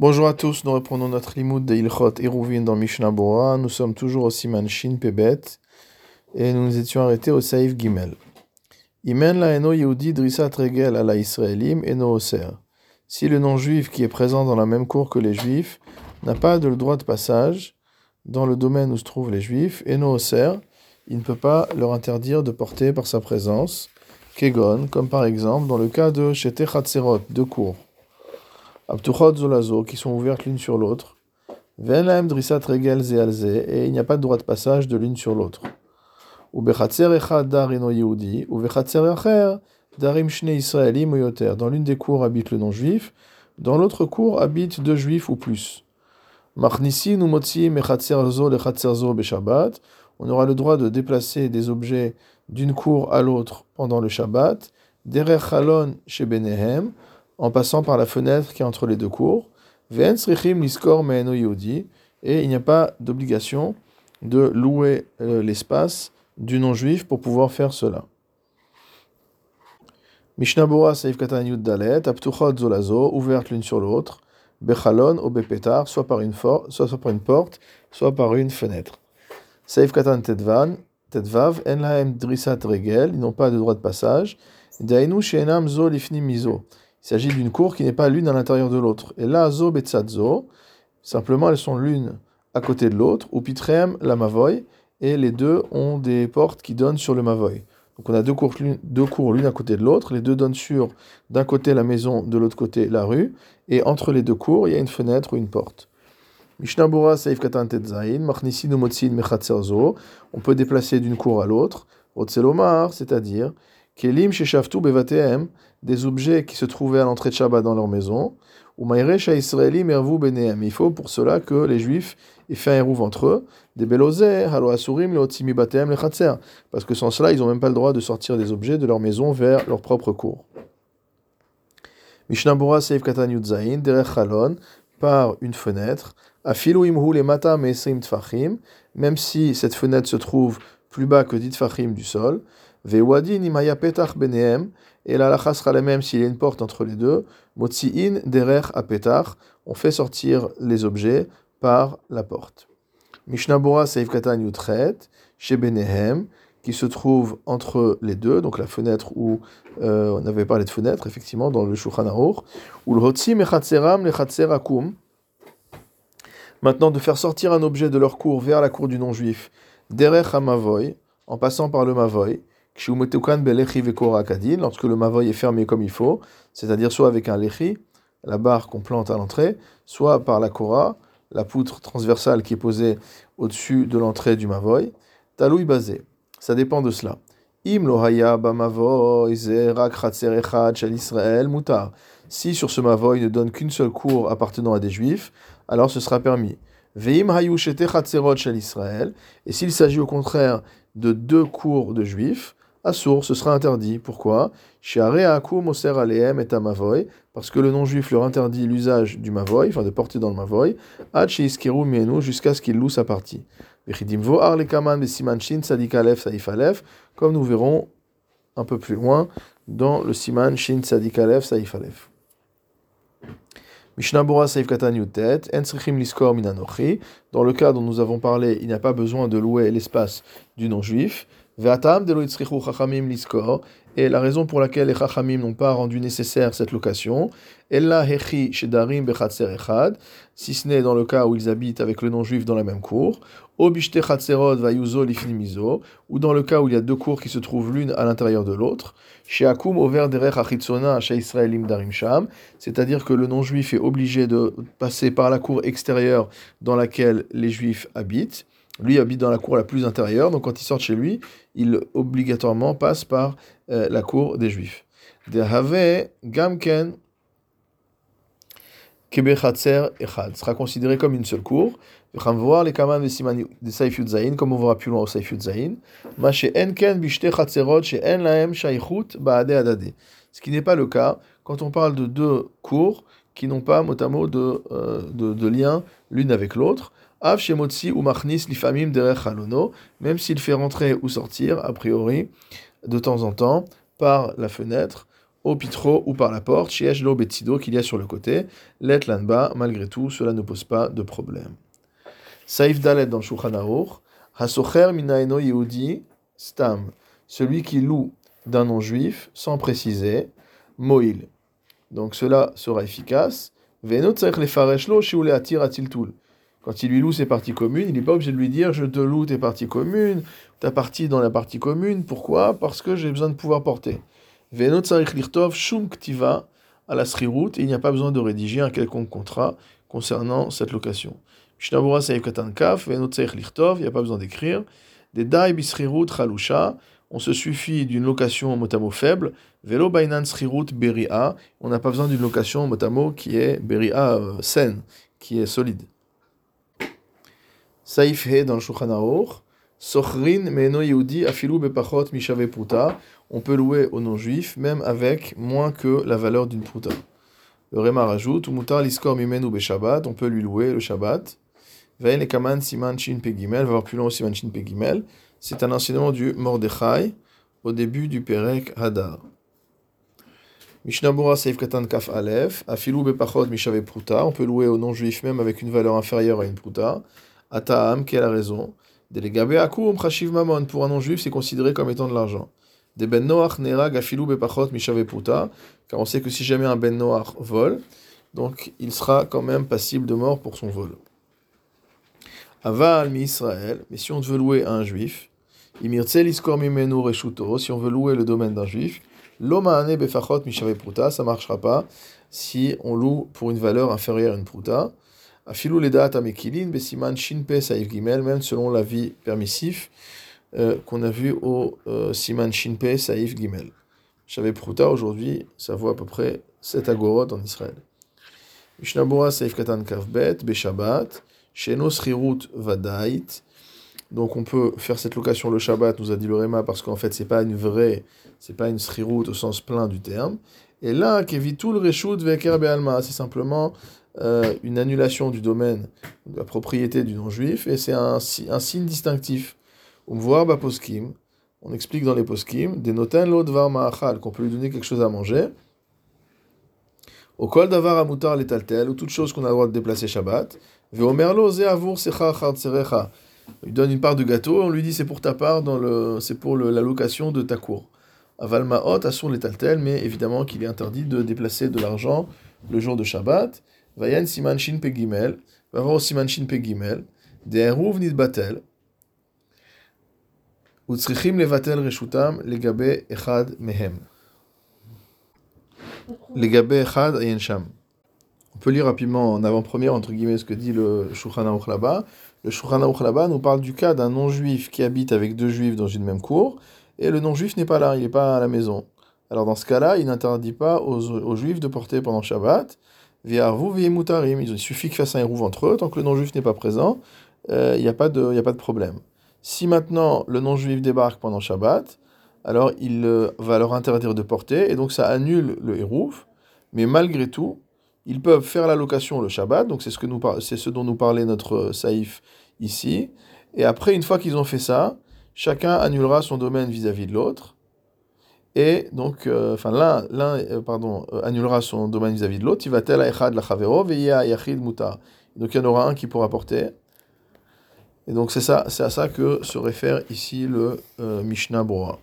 Bonjour à tous, nous reprenons notre limoud de Ilchot Eruvin dans Mishnah Bora. Nous sommes toujours au Siman Shin Pebet et nous nous étions arrêtés au Saïf Gimel. Imen la eno Yehudi regel ala Israelim eno oser. Si le non-juif qui est présent dans la même cour que les juifs n'a pas de droit de passage dans le domaine où se trouvent les juifs, eno oser, il ne peut pas leur interdire de porter par sa présence, kegon, comme par exemple dans le cas de Shete Chatzerot, deux cours. Abtuchot Zolazo, qui sont ouvertes l'une sur l'autre. Venlaem Drisat Regel Zealze, et il n'y a pas de droit de passage de l'une sur l'autre. Ou Bechatzer Echad Darino Yehudi, ou Bechatzer Echer Darim Shne Israelim Yoter. Dans l'une des cours habite le non-juif, dans l'autre cour habite deux juifs ou plus. Machnissi ou Motsi Mechatzer Zo Lechatzer Zo Beshabbat. On aura le droit de déplacer des objets d'une cour à l'autre pendant le Shabbat. Derer Chalon Shebenehem en passant par la fenêtre qui est entre les deux cours. Et il n'y a pas d'obligation de louer euh, l'espace du non-juif pour pouvoir faire cela. Mishnabura Saif Katan Dalet, Aptuchot Zolazo, ouverte l'une sur l'autre, Bechalon ou Bepetar, soit par une, soit, par une porte, soit par une fenêtre. Saif Katan Tedvan, Tedvav, Enlaem Drisat Regel, ils n'ont pas de droit de passage. Dainu Zo. Il s'agit d'une cour qui n'est pas l'une à l'intérieur de l'autre. Et là, zo betzadzo, simplement elles sont l'une à côté de l'autre, ou pitrem la mavoy, et les deux ont des portes qui donnent sur le mavoy. Donc on a deux cours, deux l'une à côté de l'autre, les deux donnent sur d'un côté la maison, de l'autre côté la rue, et entre les deux cours, il y a une fenêtre ou une porte. On peut déplacer d'une cour à l'autre, c'est-à-dire Kelim Sheshaftu Bevateem, des objets qui se trouvaient à l'entrée de Shabbat dans leur maison, ou Maïrecha Israeli Mervu Beneem. Il faut pour cela que les Juifs aient fait un hérouve entre eux, des Belozé, Halo Asurim, Leotzimi Bateem, Lechatzer, parce que sans cela, ils n'ont même pas le droit de sortir des objets de leur maison vers leur propre cour. Mishnabura Seif Katan Yudzain, Derech Chalon, par une fenêtre, Afilu Imhu le Mata Mesim Tfachim, même si cette fenêtre se trouve plus bas que 10 Tfachim du sol, Vewadi Nimaya Petach Beneem, et la lacha sera la même s'il y a une porte entre les deux. Motzi'in derer apetar, on fait sortir les objets par la porte. Mishnabura Seif Katan Yutret, chez Benehem, qui se trouve entre les deux, donc la fenêtre où euh, on avait parlé de fenêtre, effectivement, dans le Shulchan ou le Hotzi Mechatzeram Lechatzer Maintenant, de faire sortir un objet de leur cour vers la cour du non-juif, derech hamavoy, en passant par le mavoy, lorsque le mavoy est fermé comme il faut, c'est-à-dire soit avec un lechi, la barre qu'on plante à l'entrée, soit par la kora, la poutre transversale qui est posée au-dessus de l'entrée du mavoy, taloui basé. Ça dépend de cela. Im. Si sur ce mavoy ne donne qu'une seule cour appartenant à des juifs, alors ce sera permis. Veim Israël. Et s'il s'agit au contraire de deux cours de juifs, Assour, ce sera interdit. Pourquoi? Parce que le non-juif leur interdit l'usage du mavoy, enfin de porter dans le mavoy, jusqu'à ce qu'il loue sa partie. Comme nous verrons un peu plus loin dans le siman shin sadik alef saif alef. Dans le cas dont nous avons parlé, il n'y a pas besoin de louer l'espace du non-juif. Et la raison pour laquelle les Chachamim n'ont pas rendu nécessaire cette location, si ce n'est dans le cas où ils habitent avec le non-juif dans la même cour, ou dans le cas où il y a deux cours qui se trouvent l'une à l'intérieur de l'autre, c'est-à-dire que le non-juif est obligé de passer par la cour extérieure dans laquelle les juifs habitent. Lui habite dans la cour la plus intérieure, donc quand il sort chez lui, il obligatoirement passe par euh, la cour des Juifs. Gamken Echad sera considéré comme une seule cour. voir les kaman de Saif Yudzaïn, comme on verra plus loin au Saif Yudzaïn. Enken Bishte Chatserot, chez En Laem Shaichut Baade Adade. Ce qui n'est pas le cas quand on parle de deux cours qui n'ont pas mot à mot de, euh, de, de lien l'une avec l'autre. Av Shemotzi ou Machnis Lifamim Derech Halono, même s'il fait rentrer ou sortir, a priori, de temps en temps, par la fenêtre au pitro ou par la porte, chez lo betido qu'il y a sur le côté, let lanba, malgré tout, cela ne pose pas de problème. Saif dalet dans Shulchan Hasocher minaeno yehudi stam, celui qui loue d'un non-juif sans préciser, moil. Donc cela sera efficace. Venot shiule atir atiltul. Quand il lui loue ses parties communes, il n'est pas obligé de lui dire je te loue tes parties communes, ta partie dans la partie commune. Pourquoi? Parce que j'ai besoin de pouvoir porter. Venot lirtov shum ktiva à la srirut, et il n'y a pas besoin de rédiger un quelconque contrat concernant cette location. Mishnabura saïf katan kaf, venot lirtov, il n'y a pas besoin d'écrire. Des dai bisrirut chalusha, on se suffit d'une location motamo faible. Velo bainan srirut beria, on n'a pas besoin d'une location motamo qui est beria euh, saine, qui est solide. Saif he dans le Shulchan Sochrin meno yehudi afilu bepachot mishave pruta. On peut louer aux non-juifs même avec moins que la valeur d'une pruta. Le Réma rajoute, mutar liskor mimenu beshabbat. On peut lui louer le Shabbat. Vein kaman siman shin pegimel. Va voir plus loin siman shin pegimel. C'est un enseignement du Mordechai au début du Perek Hadar. Mishnabura Seif Katan Kaf Aleph, Afilu Bepachot Mishave Pruta, on peut louer aux non-juifs même avec une valeur inférieure à une Pruta. Ataam, quelle est la raison Akum Chashiv Mamon, pour un non-juif, c'est considéré comme étant de l'argent. De Ben Noach Nerag Afilu Bepachot car on sait que si jamais un Ben Noach vole, donc il sera quand même passible de mort pour son vol. Aval mi Israël, mais si on veut louer un juif, Imirtzel iskor mimenu reshuto, si on veut louer le domaine d'un juif, Loma'ane befachot mishave pruta, ça marchera pas si on loue pour une valeur inférieure à une pruta. Afilou ledat amekilin besiman shinpe saif gimel, même selon l'avis permissif euh, qu'on a vu au euh, siman shinpe saif gimel. Mishave pruta, aujourd'hui, ça vaut à peu près 7 agorot en Israël. Mishnabura saif katan donc on peut faire cette location le Shabbat, nous a dit le Réma, parce qu'en fait c'est pas une vraie, c'est pas une sriroute au sens plein du terme. Et là, kevitul reshut veker be'alma, c'est simplement euh, une annulation du domaine, de la propriété du non-juif, et c'est un, signe distinctif. On on explique dans les poskim, des noten l'odvar ma'achal, qu'on peut lui donner quelque chose à manger. Au kol davar amutar letaltel, ou toute chose qu'on a le droit de déplacer Shabbat. Ve'omerlo secha il lui donne une part de gâteau, on lui dit c'est pour ta part, c'est pour la location de ta cour. Aval ma'ot asur letaltel, mais évidemment qu'il est interdit de déplacer de l'argent le jour de Shabbat. On peut lire rapidement en avant-première, entre guillemets, ce que dit le Shulchan Aruch là-bas. Le Shulchan Aruch là-bas nous parle du cas d'un non-juif qui habite avec deux juifs dans une même cour, et le non-juif n'est pas là, il n'est pas à la maison. Alors dans ce cas-là, il n'interdit pas aux, juifs de porter pendant Shabbat, il suffit qu'il fasse un hérouve entre eux, tant que le non-juif n'est pas présent, euh, il n'y a, a pas de problème. Si maintenant le non-juif débarque pendant Shabbat, alors il euh, va leur interdire de porter, et donc ça annule le hérouve, mais malgré tout, ils peuvent faire la location le Shabbat, donc c'est ce, que nous, c'est ce dont nous parlait notre euh, Saïf ici. Et après, une fois qu'ils ont fait ça, chacun annulera son domaine vis-à-vis de l'autre. Et donc, euh, enfin, l'un, l'un euh, pardon, annulera son domaine vis-à-vis de l'autre. Il va tel la chavero, yachid muta. Donc, il y en aura un qui pourra porter. Et donc, c'est ça, c'est à ça que se réfère ici le Mishnah Broa.